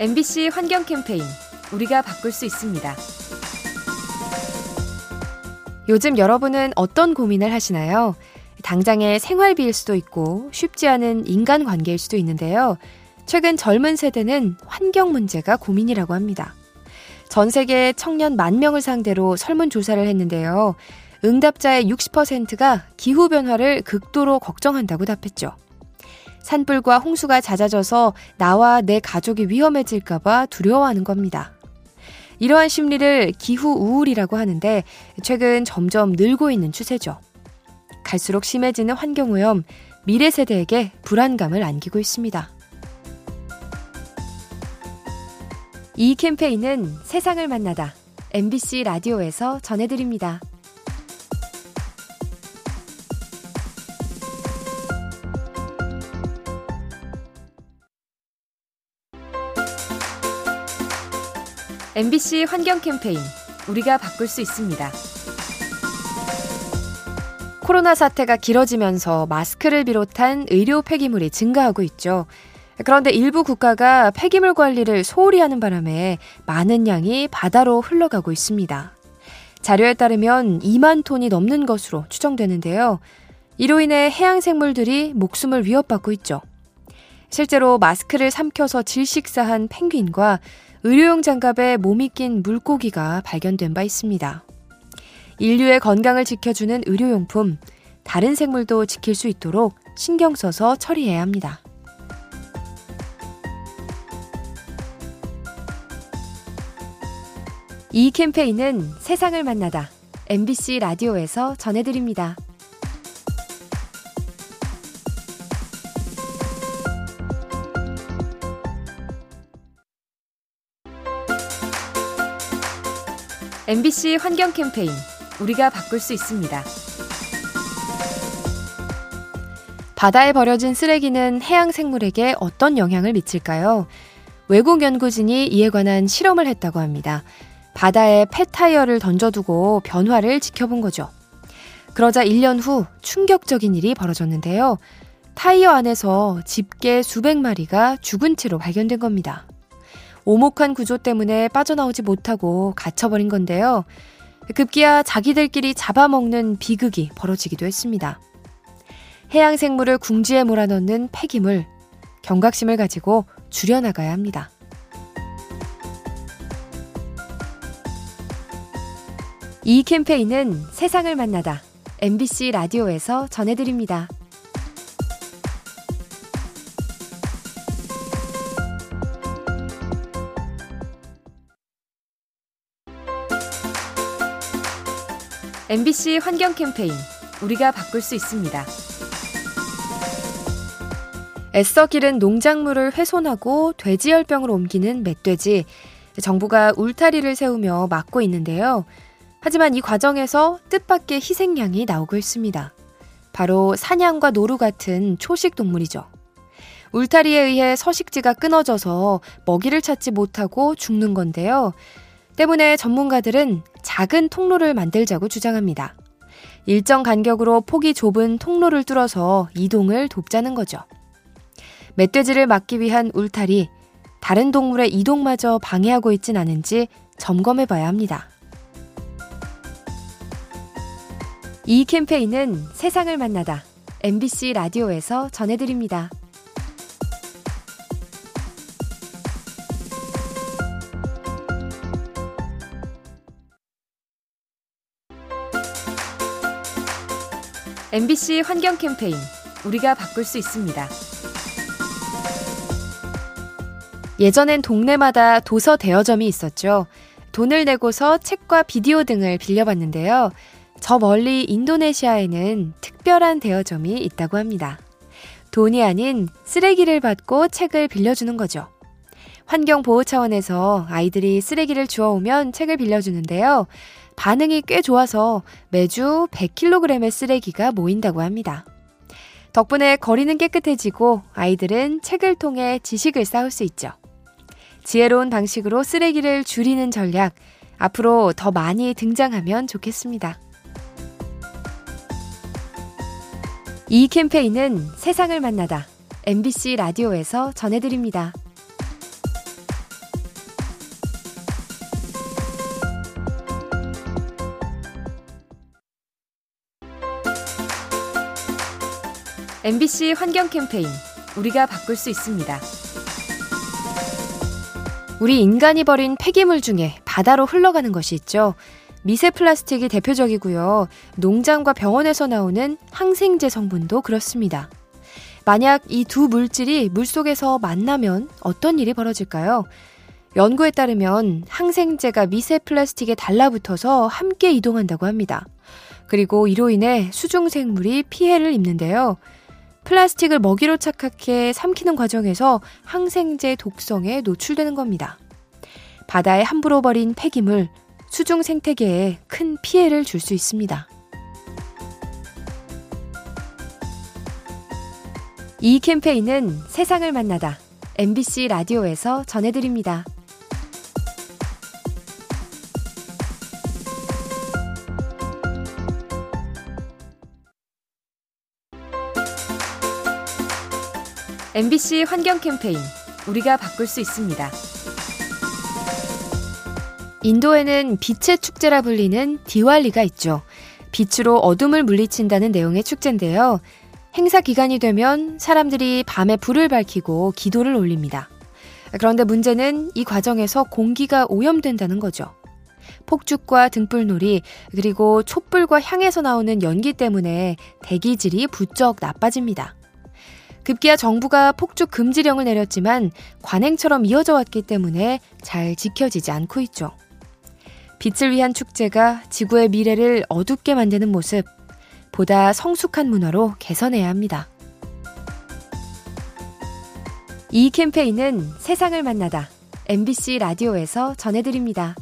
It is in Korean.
MBC 환경 캠페인 우리가 바꿀 수 있습니다. 요즘 여러분은 어떤 고민을 하시나요? 당장의 생활비일 수도 있고 쉽지 않은 인간 관계일 수도 있는데요. 최근 젊은 세대는 환경 문제가 고민이라고 합니다. 전 세계 청년 만 명을 상대로 설문조사를 했는데요. 응답자의 60%가 기후변화를 극도로 걱정한다고 답했죠. 산불과 홍수가 잦아져서 나와 내 가족이 위험해질까봐 두려워하는 겁니다. 이러한 심리를 기후 우울이라고 하는데 최근 점점 늘고 있는 추세죠. 갈수록 심해지는 환경오염, 미래 세대에게 불안감을 안기고 있습니다. 이 캠페인은 세상을 만나다 MBC 라디오에서 전해드립니다. MBC 환경 캠페인 우리가 바꿀 수 있습니다. 코로나 사태가 길어지면서 마스크를 비롯한 의료 폐기물이 증가하고 있죠. 그런데 일부 국가가 폐기물 관리를 소홀히 하는 바람에 많은 양이 바다로 흘러가고 있습니다. 자료에 따르면 2만 톤이 넘는 것으로 추정되는데요. 이로 인해 해양 생물들이 목숨을 위협받고 있죠. 실제로 마스크를 삼켜서 질식사한 펭귄과 의료용 장갑에 몸이 낀 물고기가 발견된 바 있습니다. 인류의 건강을 지켜주는 의료용품, 다른 생물도 지킬 수 있도록 신경 써서 처리해야 합니다. 이 캠페인은 세상을 만나다 MBC 라디오에서 전해드립니다. MBC 환경 캠페인 우리가 바꿀 수 있습니다. 바다에 버려진 쓰레기는 해양 생물에게 어떤 영향을 미칠까요? 외국 연구진이 이에 관한 실험을 했다고 합니다. 바다에 폐타이어를 던져두고 변화를 지켜본 거죠. 그러자 1년 후 충격적인 일이 벌어졌는데요. 타이어 안에서 집게 수백 마리가 죽은 채로 발견된 겁니다. 오목한 구조 때문에 빠져나오지 못하고 갇혀버린 건데요. 급기야 자기들끼리 잡아먹는 비극이 벌어지기도 했습니다. 해양 생물을 궁지에 몰아넣는 폐기물, 경각심을 가지고 줄여나가야 합니다. 이 캠페인은 세상을 만나다 MBC 라디오에서 전해드립니다. MBC 환경 캠페인 우리가 바꿀 수 있습니다. 애써 기른 농작물을 훼손하고 돼지열병을 옮기는 멧돼지. 정부가 울타리를 세우며 막고 있는데요. 하지만 이 과정에서 뜻밖의 희생양이 나오고 있습니다. 바로 사냥과 노루 같은 초식 동물이죠. 울타리에 의해 서식지가 끊어져서 먹이를 찾지 못하고 죽는 건데요. 때문에 전문가들은 작은 통로를 만들자고 주장합니다. 일정 간격으로 폭이 좁은 통로를 뚫어서 이동을 돕자는 거죠. 멧돼지를 막기 위한 울타리, 다른 동물의 이동마저 방해하고 있진 않은지 점검해 봐야 합니다. 이 캠페인은 세상을 만나다 MBC 라디오에서 전해드립니다. MBC 환경 캠페인 우리가 바꿀 수 있습니다. 예전엔 동네마다 도서 대여점이 있었죠. 돈을 내고서 책과 비디오 등을 빌려봤는데요. 저 멀리 인도네시아에는 특별한 대여점이 있다고 합니다. 돈이 아닌 쓰레기를 받고 책을 빌려주는 거죠. 환경 보호 차원에서 아이들이 쓰레기를 주워오면 책을 빌려주는데요. 반응이 꽤 좋아서 매주 100kg의 쓰레기가 모인다고 합니다. 덕분에 거리는 깨끗해지고 아이들은 책을 통해 지식을 쌓을 수 있죠. 지혜로운 방식으로 쓰레기를 줄이는 전략, 앞으로 더 많이 등장하면 좋겠습니다. 이 캠페인은 세상을 만나다 MBC 라디오에서 전해드립니다. MBC 환경 캠페인 우리가 바꿀 수 있습니다. 우리 인간이 버린 폐기물 중에 바다로 흘러가는 것이 있죠. 미세 플라스틱이 대표적이고요. 농장과 병원에서 나오는 항생제 성분도 그렇습니다. 만약 이 두 물질이 물속에서 만나면 어떤 일이 벌어질까요? 연구에 따르면 항생제가 미세 플라스틱에 달라붙어서 함께 이동한다고 합니다. 그리고 이로 인해 수중생물이 피해를 입는데요. 플라스틱을 먹이로 착각해 삼키는 과정에서 항생제 독성에 노출되는 겁니다. 바다에 함부로 버린 폐기물, 수중 생태계에 큰 피해를 줄 수 있습니다. 이 캠페인은 세상을 만나다 MBC 라디오에서 전해드립니다. MBC 환경 캠페인 우리가 바꿀 수 있습니다. 인도에는 빛의 축제라 불리는 디왈리가 있죠. 빛으로 어둠을 물리친다는 내용의 축제인데요. 행사 기간이 되면 사람들이 밤에 불을 밝히고 기도를 올립니다. 그런데 문제는 이 과정에서 공기가 오염된다는 거죠. 폭죽과 등불놀이, 그리고 촛불과 향에서 나오는 연기 때문에 대기질이 부쩍 나빠집니다. 급기야 정부가 폭죽 금지령을 내렸지만 관행처럼 이어져 왔기 때문에 잘 지켜지지 않고 있죠. 빛을 위한 축제가 지구의 미래를 어둡게 만드는 모습, 보다 성숙한 문화로 개선해야 합니다. 이 캠페인은 세상을 만나다 MBC 라디오에서 전해드립니다.